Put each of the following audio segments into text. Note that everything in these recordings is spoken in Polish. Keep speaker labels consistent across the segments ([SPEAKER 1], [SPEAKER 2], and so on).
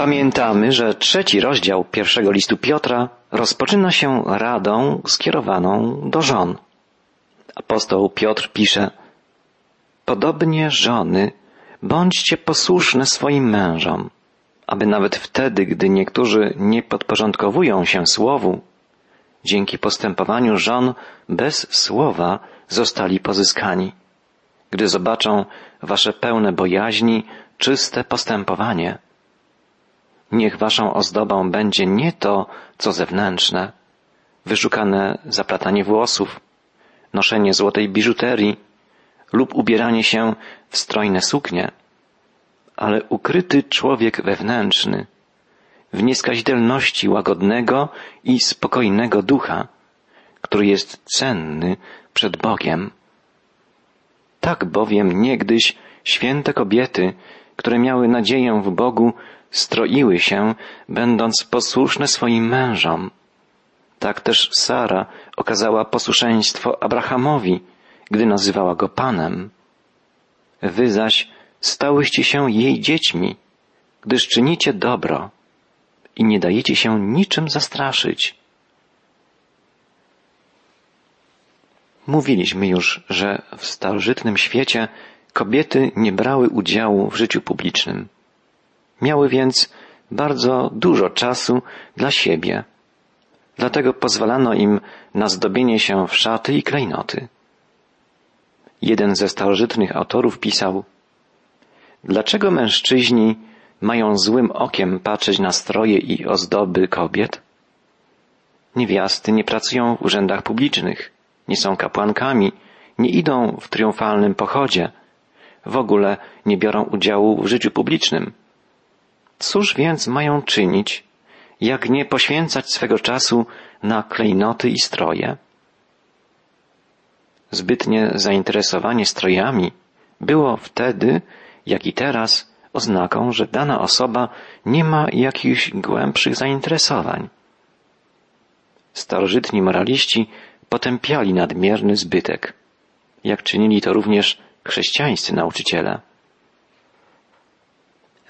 [SPEAKER 1] Pamiętamy, że trzeci rozdział pierwszego listu Piotra rozpoczyna się radą skierowaną do żon. Apostoł Piotr pisze, Podobnie żony, bądźcie posłuszne swoim mężom, aby nawet wtedy, gdy niektórzy nie podporządkowują się słowu, dzięki postępowaniu żon bez słowa zostali pozyskani, gdy zobaczą wasze pełne bojaźni, czyste postępowanie. Niech waszą ozdobą będzie nie to, co zewnętrzne, wyszukane zaplatanie włosów, noszenie złotej biżuterii lub ubieranie się w strojne suknie, ale ukryty człowiek wewnętrzny, w nieskazitelności łagodnego i spokojnego ducha, który jest cenny przed Bogiem. Tak bowiem niegdyś święte kobiety, które miały nadzieję w Bogu, stroiły się, będąc posłuszne swoim mężom. Tak też Sara okazała posłuszeństwo Abrahamowi, gdy nazywała go Panem. Wy zaś stałyście się jej dziećmi, gdyż czynicie dobro i nie dajecie się niczym zastraszyć. Mówiliśmy już, że w starożytnym świecie kobiety nie brały udziału w życiu publicznym. Miały więc bardzo dużo czasu dla siebie. Dlatego pozwalano im na zdobienie się w szaty i klejnoty. Jeden ze starożytnych autorów pisał, Dlaczego mężczyźni mają złym okiem patrzeć na stroje i ozdoby kobiet? Niewiasty nie pracują w urzędach publicznych, nie są kapłankami, nie idą w triumfalnym pochodzie, w ogóle nie biorą udziału w życiu publicznym. Cóż więc mają czynić, jak nie poświęcać swego czasu na klejnoty i stroje? Zbytnie zainteresowanie strojami było wtedy, jak i teraz, oznaką, że dana osoba nie ma jakichś głębszych zainteresowań. Starożytni moraliści potępiali nadmierny zbytek, jak czynili to również chrześcijańscy nauczyciele.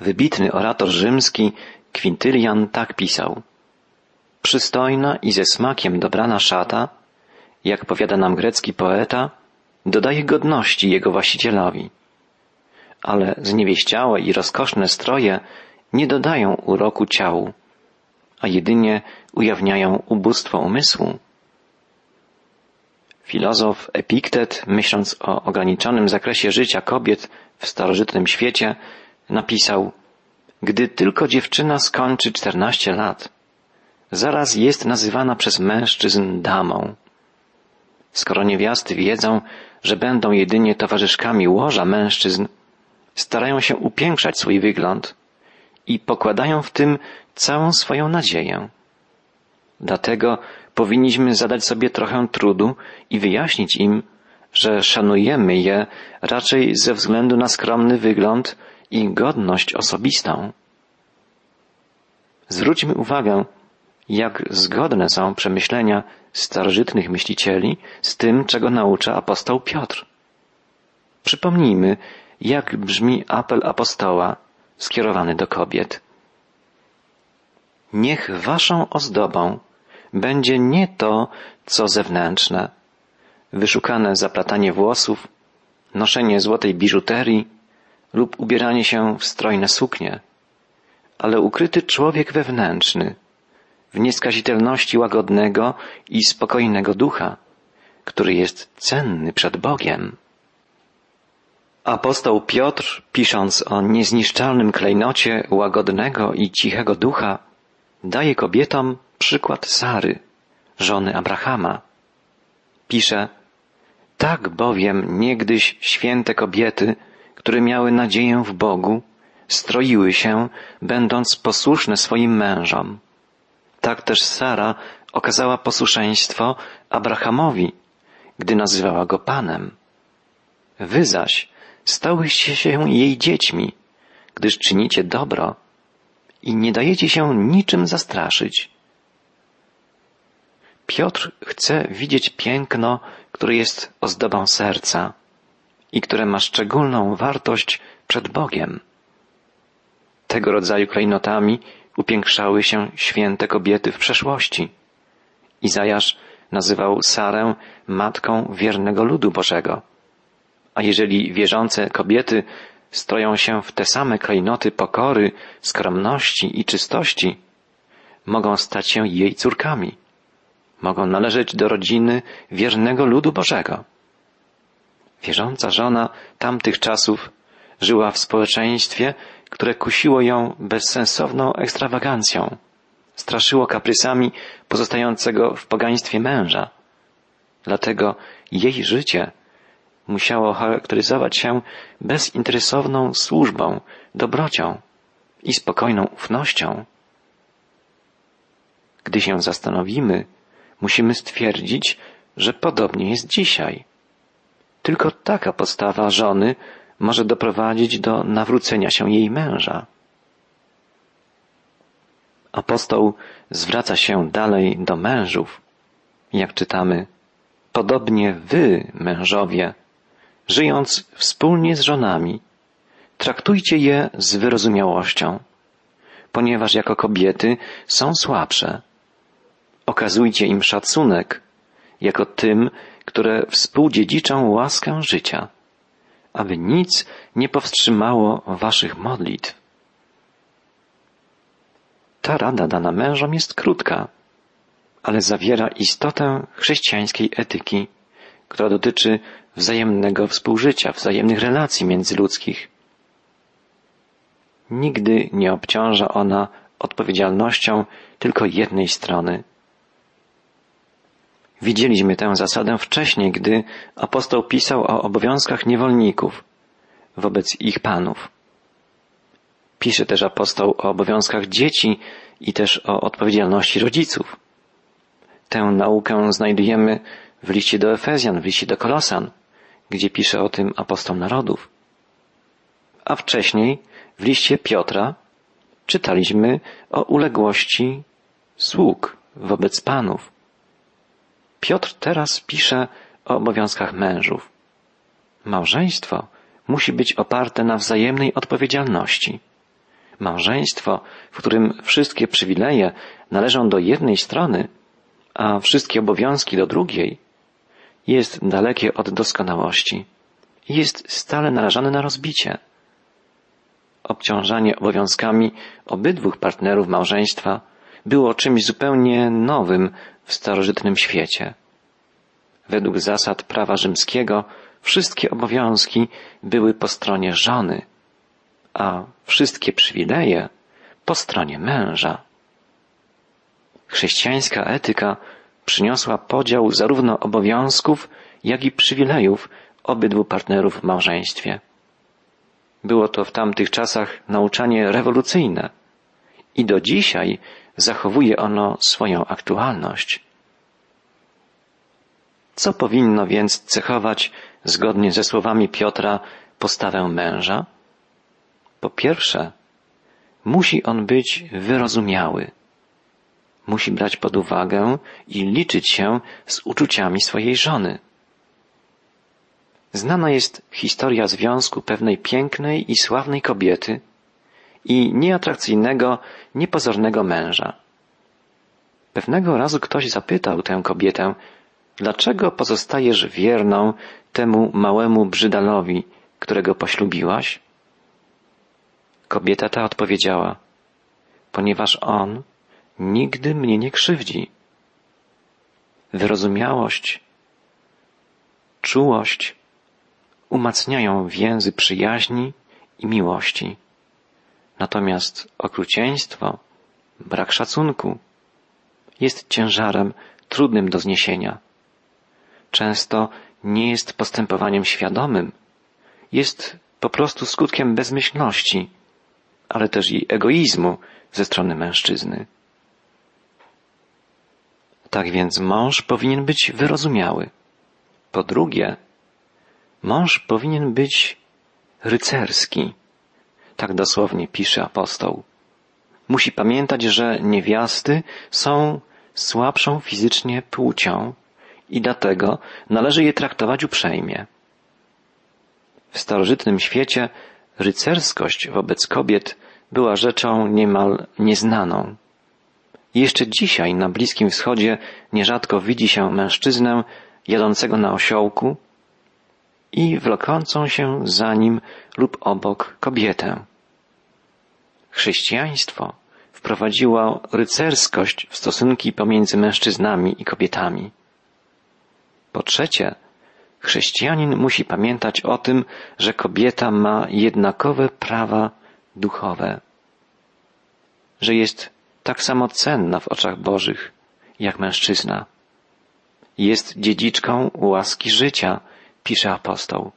[SPEAKER 1] Wybitny orator rzymski Quintylian tak pisał. Przystojna i ze smakiem dobrana szata, jak powiada nam grecki poeta, dodaje godności jego właścicielowi. Ale zniewieściałe i rozkoszne stroje nie dodają uroku ciału, a jedynie ujawniają ubóstwo umysłu. Filozof Epiktet, myśląc o ograniczonym zakresie życia kobiet w starożytnym świecie, napisał Gdy tylko dziewczyna skończy czternaście lat, zaraz jest nazywana przez mężczyzn damą. Skoro niewiasty wiedzą, że będą jedynie towarzyszkami łoża mężczyzn, starają się upiększać swój wygląd i pokładają w tym całą swoją nadzieję. Dlatego powinniśmy zadać sobie trochę trudu i wyjaśnić im, że szanujemy je raczej ze względu na skromny wygląd i godność osobistą. Zwróćmy uwagę, jak zgodne są przemyślenia starożytnych myślicieli z tym, czego naucza apostoł Piotr. Przypomnijmy, jak brzmi apel apostoła skierowany do kobiet. Niech waszą ozdobą będzie nie to, co zewnętrzne, wyszukane zaplatanie włosów, noszenie złotej biżuterii lub ubieranie się w strojne suknie, ale ukryty człowiek wewnętrzny, w nieskazitelności łagodnego i spokojnego ducha, który jest cenny przed Bogiem. Apostoł Piotr, pisząc o niezniszczalnym klejnocie łagodnego i cichego ducha, daje kobietom przykład Sary, żony Abrahama. Pisze, tak bowiem niegdyś święte kobiety, które miały nadzieję w Bogu, stroiły się, będąc posłuszne swoim mężom. Tak też Sara okazała posłuszeństwo Abrahamowi, gdy nazywała go Panem. Wy zaś stałyście się jej dziećmi, gdyż czynicie dobro i nie dajecie się niczym zastraszyć. Piotr chce widzieć piękno, które jest ozdobą serca i które ma szczególną wartość przed Bogiem. Tego rodzaju klejnotami upiększały się święte kobiety w przeszłości. Izajasz nazywał Sarę matką wiernego ludu Bożego. A jeżeli wierzące kobiety stroją się w te same klejnoty pokory, skromności i czystości, mogą stać się jej córkami. Mogą należeć do rodziny wiernego ludu Bożego. Wierząca żona tamtych czasów żyła w społeczeństwie, które kusiło ją bezsensowną ekstrawagancją, straszyło kaprysami pozostającego w pogaństwie męża. Dlatego jej życie musiało charakteryzować się bezinteresowną służbą, dobrocią i spokojną ufnością. Gdy się zastanowimy, musimy stwierdzić, że podobnie jest dzisiaj. Tylko taka postawa żony może doprowadzić do nawrócenia się jej męża. Apostoł zwraca się dalej do mężów, jak czytamy, podobnie wy, mężowie, żyjąc wspólnie z żonami, traktujcie je z wyrozumiałością, ponieważ jako kobiety są słabsze. Okazujcie im szacunek, jako tym, które współdziedziczą łaskę życia, aby nic nie powstrzymało waszych modlitw. Ta rada dana mężom jest krótka, ale zawiera istotę chrześcijańskiej etyki, która dotyczy wzajemnego współżycia, wzajemnych relacji międzyludzkich. Nigdy nie obciąża ona odpowiedzialnością tylko jednej strony. Widzieliśmy tę zasadę wcześniej, gdy apostoł pisał o obowiązkach niewolników wobec ich panów. Pisze też apostoł o obowiązkach dzieci i też o odpowiedzialności rodziców. Tę naukę znajdujemy w liście do Efezjan, w liście do Kolosan, gdzie pisze o tym apostoł narodów. A wcześniej w liście Piotra czytaliśmy o uległości sług wobec panów. Piotr teraz pisze o obowiązkach mężów. Małżeństwo musi być oparte na wzajemnej odpowiedzialności. Małżeństwo, w którym wszystkie przywileje należą do jednej strony, a wszystkie obowiązki do drugiej, jest dalekie od doskonałości jest stale narażane na rozbicie. Obciążanie obowiązkami obydwu partnerów małżeństwa było czymś zupełnie nowym w starożytnym świecie. Według zasad prawa rzymskiego wszystkie obowiązki były po stronie żony, a wszystkie przywileje po stronie męża. Chrześcijańska etyka przyniosła podział zarówno obowiązków, jak i przywilejów obydwu partnerów w małżeństwie. Było to w tamtych czasach nauczanie rewolucyjne i do dzisiaj zachowuje ono swoją aktualność. Co powinno więc cechować, zgodnie ze słowami Piotra, postawę męża? Po pierwsze, musi on być wyrozumiały. Musi brać pod uwagę i liczyć się z uczuciami swojej żony. Znana jest historia związku pewnej pięknej i sławnej kobiety i nieatrakcyjnego, niepozornego męża. Pewnego razu ktoś zapytał tę kobietę, dlaczego pozostajesz wierną temu małemu brzydalowi, którego poślubiłaś? Kobieta ta odpowiedziała, ponieważ on nigdy mnie nie krzywdzi. Wyrozumiałość, czułość umacniają więzy przyjaźni i miłości. Natomiast okrucieństwo, brak szacunku jest ciężarem trudnym do zniesienia. Często nie jest postępowaniem świadomym, jest po prostu skutkiem bezmyślności, ale też i egoizmu ze strony mężczyzny. Tak więc mąż powinien być wyrozumiały. Po drugie, mąż powinien być rycerski. Tak dosłownie pisze apostoł. Musi pamiętać, że niewiasty są słabszą fizycznie płcią i dlatego należy je traktować uprzejmie. W starożytnym świecie rycerskość wobec kobiet była rzeczą niemal nieznaną. Jeszcze dzisiaj na Bliskim Wschodzie nierzadko widzi się mężczyznę jadącego na osiołku i wlokącą się za nim lub obok kobietę. Chrześcijaństwo wprowadziło rycerskość w stosunki pomiędzy mężczyznami i kobietami. Po trzecie, chrześcijanin musi pamiętać o tym, że kobieta ma jednakowe prawa duchowe, że jest tak samo cenna w oczach Bożych jak mężczyzna. Jest dziedziczką łaski życia, pisze apostoł.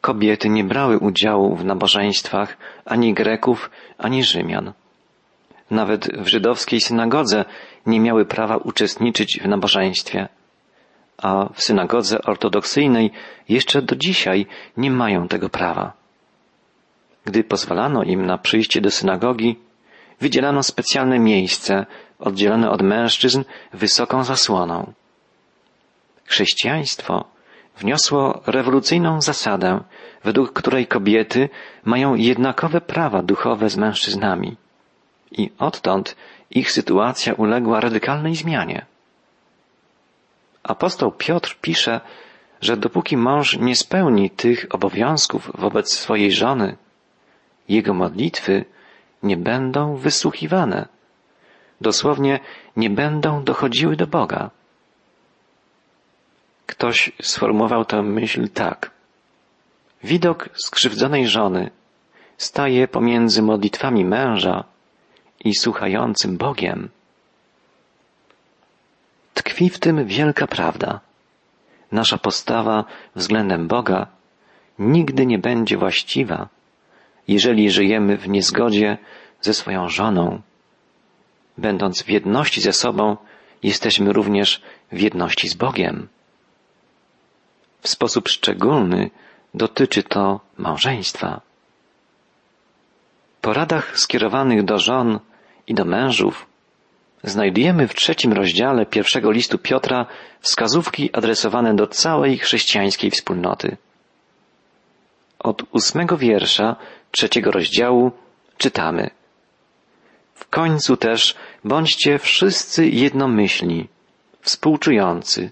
[SPEAKER 1] Kobiety nie brały udziału w nabożeństwach ani Greków, ani Rzymian. Nawet w żydowskiej synagodze nie miały prawa uczestniczyć w nabożeństwie, a w synagodze ortodoksyjnej jeszcze do dzisiaj nie mają tego prawa. Gdy pozwalano im na przyjście do synagogi, wydzielano specjalne miejsce oddzielone od mężczyzn wysoką zasłoną. Chrześcijaństwo wniosło rewolucyjną zasadę, według której kobiety mają jednakowe prawa duchowe z mężczyznami. I odtąd ich sytuacja uległa radykalnej zmianie. Apostoł Piotr pisze, że dopóki mąż nie spełni tych obowiązków wobec swojej żony, jego modlitwy nie będą wysłuchiwane. Dosłownie nie będą dochodziły do Boga. Ktoś sformułował tę myśl tak. Widok skrzywdzonej żony staje pomiędzy modlitwami męża i słuchającym Bogiem. Tkwi w tym wielka prawda. Nasza postawa względem Boga nigdy nie będzie właściwa, jeżeli żyjemy w niezgodzie ze swoją żoną. Będąc w jedności ze sobą, jesteśmy również w jedności z Bogiem. W sposób szczególny dotyczy to małżeństwa. Po radach skierowanych do żon i do mężów znajdujemy w trzecim rozdziale pierwszego listu Piotra wskazówki adresowane do całej chrześcijańskiej wspólnoty. Od ósmego wiersza trzeciego rozdziału czytamy. W końcu też bądźcie wszyscy jednomyślni, współczujący,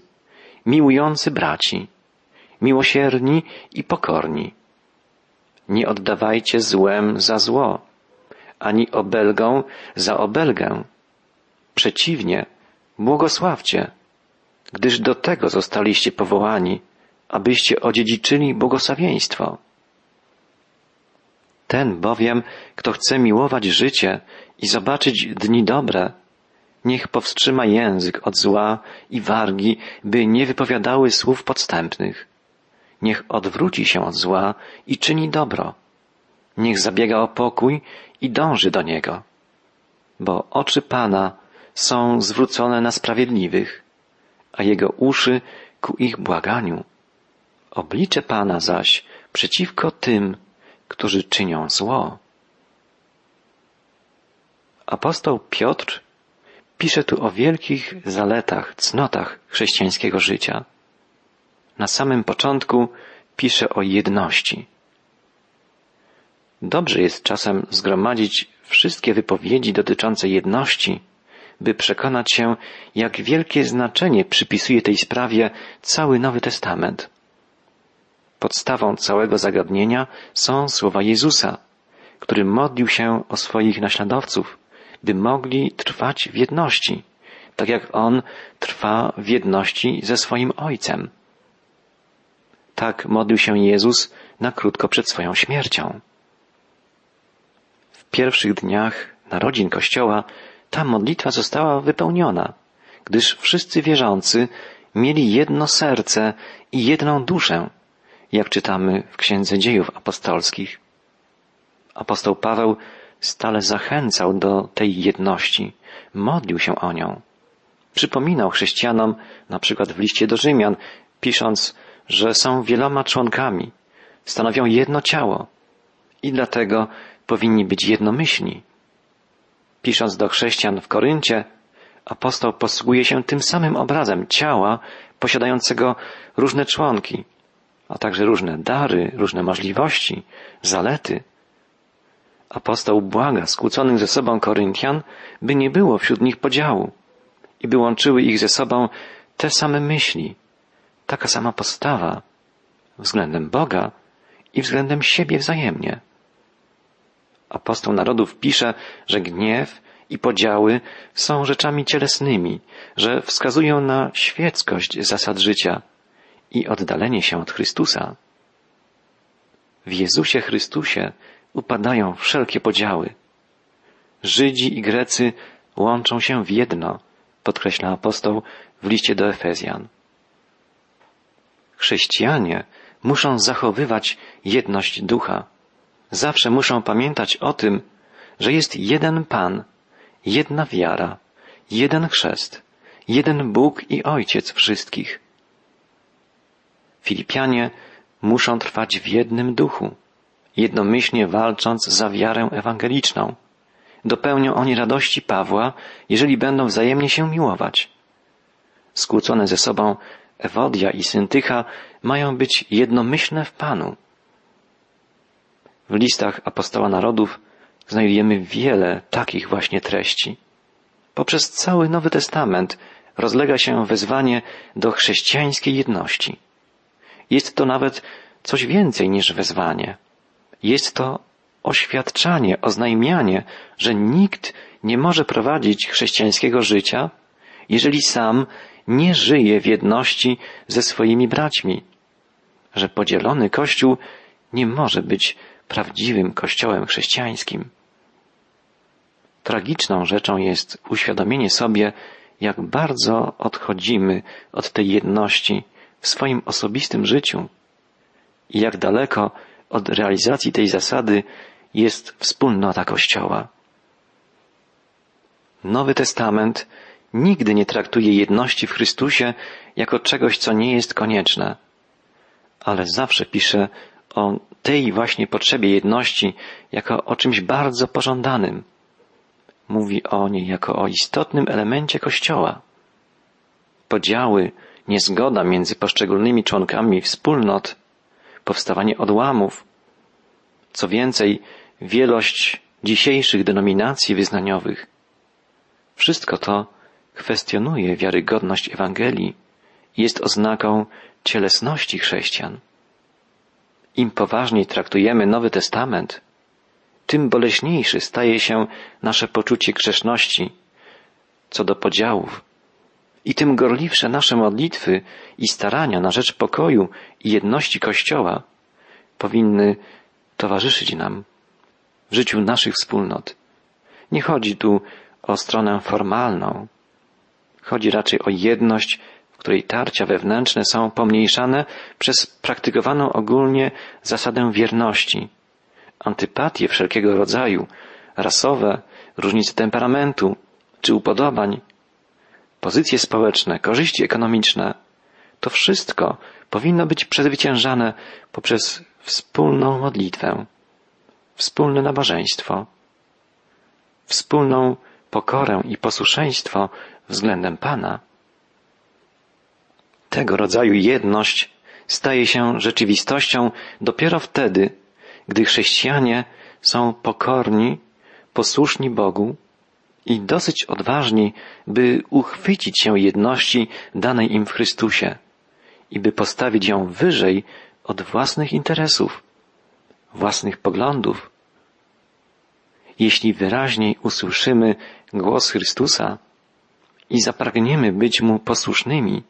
[SPEAKER 1] miłujący braci, miłosierni i pokorni. Nie oddawajcie złem za zło, ani obelgą za obelgę. Przeciwnie, błogosławcie, gdyż do tego zostaliście powołani, abyście odziedziczyli błogosławieństwo. Ten bowiem, kto chce miłować życie i zobaczyć dni dobre, niech powstrzyma język od zła i wargi, by nie wypowiadały słów podstępnych. Niech odwróci się od zła i czyni dobro. Niech zabiega o pokój i dąży do niego. Bo oczy Pana są zwrócone na sprawiedliwych, a jego uszy ku ich błaganiu. Oblicze Pana zaś przeciwko tym, którzy czynią zło. Apostoł Piotr pisze tu o wielkich zaletach, cnotach chrześcijańskiego życia. Na samym początku pisze o jedności. Dobrze jest czasem zgromadzić wszystkie wypowiedzi dotyczące jedności, by przekonać się, jak wielkie znaczenie przypisuje tej sprawie cały Nowy Testament. Podstawą całego zagadnienia są słowa Jezusa, który modlił się o swoich naśladowców, by mogli trwać w jedności, tak jak On trwa w jedności ze swoim Ojcem. Tak modlił się Jezus na krótko przed swoją śmiercią. W pierwszych dniach narodzin Kościoła ta modlitwa została wypełniona, gdyż wszyscy wierzący mieli jedno serce i jedną duszę, jak czytamy w Księdze Dziejów Apostolskich. Apostoł Paweł stale zachęcał do tej jedności, modlił się o nią. Przypominał chrześcijanom, na przykład w liście do Rzymian, pisząc, że są wieloma członkami, stanowią jedno ciało i dlatego powinni być jednomyślni. Pisząc do chrześcijan w Koryncie, apostoł posługuje się tym samym obrazem ciała posiadającego różne członki, a także różne dary, różne możliwości, zalety. Apostoł błaga skłóconych ze sobą Koryntian, by nie było wśród nich podziału i by łączyły ich ze sobą te same myśli, taka sama postawa względem Boga i względem siebie wzajemnie. Apostoł narodów pisze, że gniew i podziały są rzeczami cielesnymi, że wskazują na świeckość zasad życia i oddalenie się od Chrystusa. W Jezusie Chrystusie upadają wszelkie podziały. Żydzi i Grecy łączą się w jedno, podkreśla apostoł w liście do Efezjan. Chrześcijanie muszą zachowywać jedność ducha. Zawsze muszą pamiętać o tym, że jest jeden Pan, jedna wiara, jeden chrzest, jeden Bóg i Ojciec wszystkich. Filipianie muszą trwać w jednym duchu, jednomyślnie walcząc za wiarę ewangeliczną. Dopełnią oni radości Pawła, jeżeli będą wzajemnie się miłować. Skłócone ze sobą Ewodia i Syntycha mają być jednomyślne w Panu. W listach apostoła narodów znajdujemy wiele takich właśnie treści. Poprzez cały Nowy Testament rozlega się wezwanie do chrześcijańskiej jedności. Jest to nawet coś więcej niż wezwanie. Jest to oświadczanie, oznajmianie, że nikt nie może prowadzić chrześcijańskiego życia, jeżeli sam nie żyje w jedności ze swoimi braćmi, że podzielony Kościół nie może być prawdziwym Kościołem chrześcijańskim. Tragiczną rzeczą jest uświadomienie sobie, jak bardzo odchodzimy od tej jedności w swoim osobistym życiu i jak daleko od realizacji tej zasady jest wspólnota Kościoła. Nowy Testament nigdy nie traktuje jedności w Chrystusie jako czegoś, co nie jest konieczne, ale zawsze pisze o tej właśnie potrzebie jedności jako o czymś bardzo pożądanym. Mówi o niej jako o istotnym elemencie Kościoła. Podziały, niezgoda między poszczególnymi członkami wspólnot, powstawanie odłamów, co więcej, wielość dzisiejszych denominacji wyznaniowych. Wszystko to kwestionuje wiarygodność Ewangelii i jest oznaką cielesności chrześcijan. Im poważniej traktujemy Nowy Testament, tym boleśniejszy staje się nasze poczucie grzeszności co do podziałów i tym gorliwsze nasze modlitwy i starania na rzecz pokoju i jedności Kościoła powinny towarzyszyć nam w życiu naszych wspólnot. Nie chodzi tu o stronę formalną. Chodzi raczej o jedność, w której tarcia wewnętrzne są pomniejszane przez praktykowaną ogólnie zasadę wierności, antypatie wszelkiego rodzaju, rasowe, różnice temperamentu czy upodobań, pozycje społeczne, korzyści ekonomiczne, to wszystko powinno być przezwyciężane poprzez wspólną modlitwę, wspólne nabożeństwo, wspólną pokorę i posłuszeństwo względem Pana. Tego rodzaju jedność staje się rzeczywistością dopiero wtedy, gdy chrześcijanie są pokorni, posłuszni Bogu i dosyć odważni, by uchwycić się jedności danej im w Chrystusie i by postawić ją wyżej od własnych interesów, własnych poglądów. Jeśli wyraźniej usłyszymy głos Chrystusa i zapragniemy być Mu posłusznymi,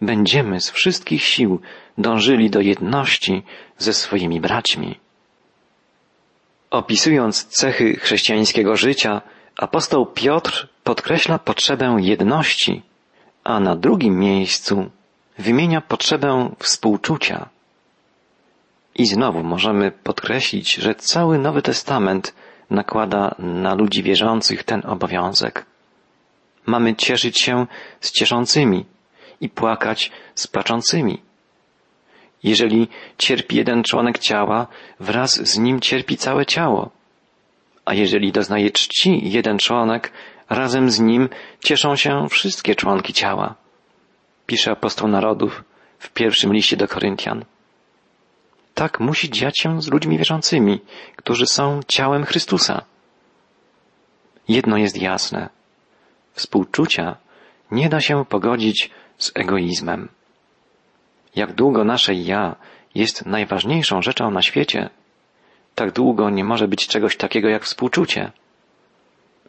[SPEAKER 1] będziemy z wszystkich sił dążyli do jedności ze swoimi braćmi. Opisując cechy chrześcijańskiego życia, apostoł Piotr podkreśla potrzebę jedności, a na drugim miejscu wymienia potrzebę współczucia. I znowu możemy podkreślić, że cały Nowy Testament nakłada na ludzi wierzących ten obowiązek. Mamy cieszyć się z cieszącymi i płakać z płaczącymi. Jeżeli cierpi jeden członek ciała, wraz z nim cierpi całe ciało. A jeżeli doznaje czci jeden członek, razem z nim cieszą się wszystkie członki ciała pisze apostoł narodów w pierwszym liście do Koryntian. Tak musi dziać się z ludźmi wierzącymi, którzy są ciałem Chrystusa. Jedno jest jasne. Współczucia nie da się pogodzić z egoizmem. Jak długo nasze ja jest najważniejszą rzeczą na świecie, tak długo nie może być czegoś takiego jak współczucie.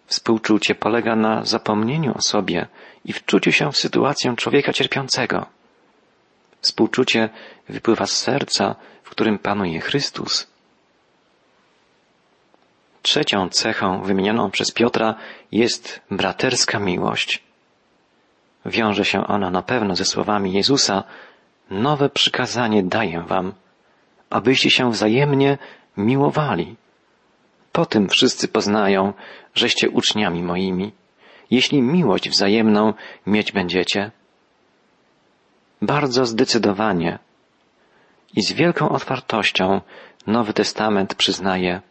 [SPEAKER 1] Współczucie polega na zapomnieniu o sobie i wczuciu się w sytuację człowieka cierpiącego. Współczucie wypływa z serca, w którym panuje Chrystus. Trzecią cechą wymienioną przez Piotra jest braterska miłość. Wiąże się ona na pewno ze słowami Jezusa, nowe przykazanie daję wam, abyście się wzajemnie miłowali. Po tym wszyscy poznają, żeście uczniami moimi, jeśli miłość wzajemną mieć będziecie. Bardzo zdecydowanie i z wielką otwartością Nowy Testament przyznaje,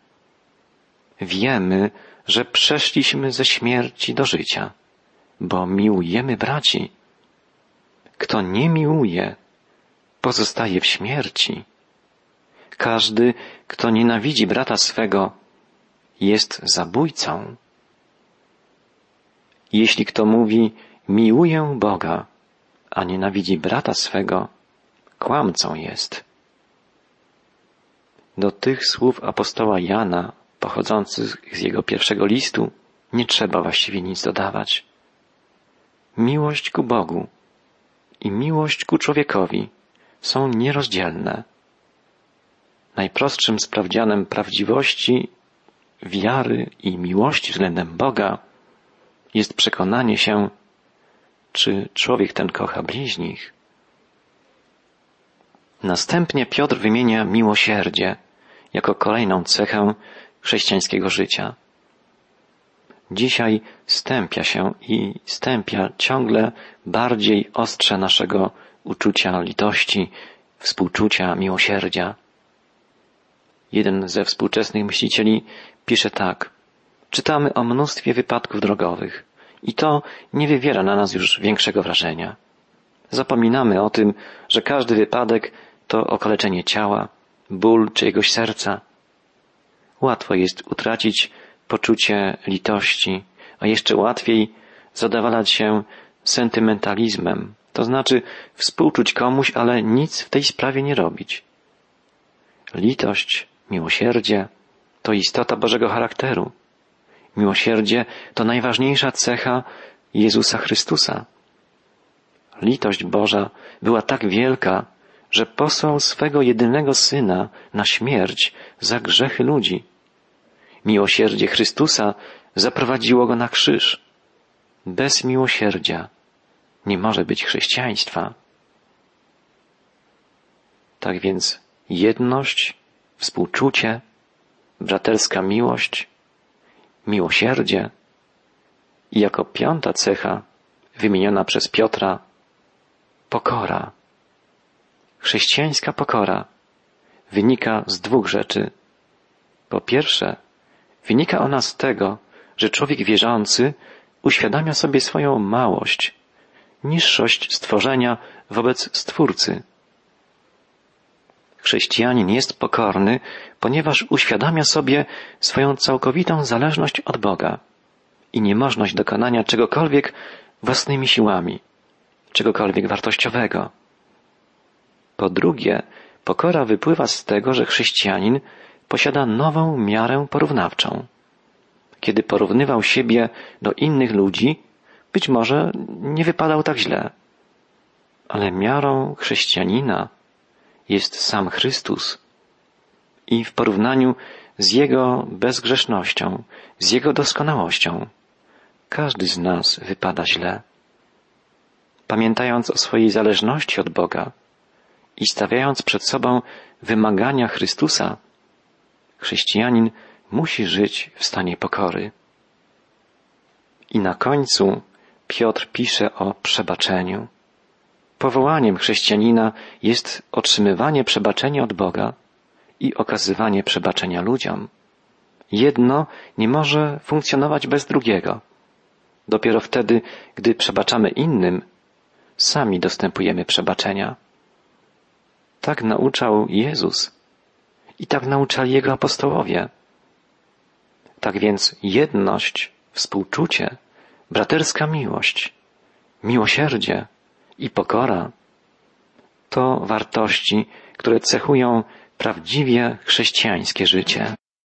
[SPEAKER 1] wiemy, że przeszliśmy ze śmierci do życia, bo miłujemy braci. Kto nie miłuje, pozostaje w śmierci. Każdy, kto nienawidzi brata swego, jest zabójcą. Jeśli kto mówi, miłuję Boga, a nienawidzi brata swego, kłamcą jest. Do tych słów apostoła Jana, pochodzących z jego pierwszego listu, nie trzeba właściwie nic dodawać. Miłość ku Bogu i miłość ku człowiekowi są nierozdzielne. Najprostszym sprawdzianem prawdziwości, wiary i miłości względem Boga jest przekonanie się, czy człowiek ten kocha bliźnich. Następnie Piotr wymienia miłosierdzie jako kolejną cechę chrześcijańskiego życia. Dzisiaj stępia się i stępia ciągle bardziej ostrze naszego uczucia litości, współczucia, miłosierdzia. Jeden ze współczesnych myślicieli pisze tak. Czytamy o mnóstwie wypadków drogowych i to nie wywiera na nas już większego wrażenia. Zapominamy o tym, że każdy wypadek to okaleczenie ciała, ból czyjegoś serca. Łatwo jest utracić poczucie litości, a jeszcze łatwiej zadawalać się sentymentalizmem, to znaczy współczuć komuś, ale nic w tej sprawie nie robić. Litość, miłosierdzie to istota Bożego charakteru. Miłosierdzie to najważniejsza cecha Jezusa Chrystusa. Litość Boża była tak wielka, że posłał swego jedynego Syna na śmierć za grzechy ludzi. Miłosierdzie Chrystusa zaprowadziło go na krzyż. Bez miłosierdzia nie może być chrześcijaństwa. Tak więc jedność, współczucie, braterska miłość, miłosierdzie i jako piąta cecha wymieniona przez Piotra pokora. Chrześcijańska pokora wynika z dwóch rzeczy. Po pierwsze, wynika ona z tego, że człowiek wierzący uświadamia sobie swoją małość, niższość stworzenia wobec Stwórcy. Chrześcijanin jest pokorny, ponieważ uświadamia sobie swoją całkowitą zależność od Boga i niemożność dokonania czegokolwiek własnymi siłami, czegokolwiek wartościowego. Po drugie, pokora wypływa z tego, że chrześcijanin posiada nową miarę porównawczą. Kiedy porównywał siebie do innych ludzi, być może nie wypadał tak źle. Ale miarą chrześcijanina jest sam Chrystus. I w porównaniu z Jego bezgrzesznością, z Jego doskonałością, każdy z nas wypada źle. Pamiętając o swojej zależności od Boga i stawiając przed sobą wymagania Chrystusa, chrześcijanin musi żyć w stanie pokory. I na końcu Piotr pisze o przebaczeniu. Powołaniem chrześcijanina jest otrzymywanie przebaczenia od Boga i okazywanie przebaczenia ludziom. Jedno nie może funkcjonować bez drugiego. Dopiero wtedy, gdy przebaczamy innym, sami dostępujemy przebaczenia. Tak nauczał Jezus I tak nauczali jego apostołowie. Tak więc jedność, współczucie, braterska miłość, miłosierdzie i pokora to wartości, które cechują prawdziwie chrześcijańskie życie.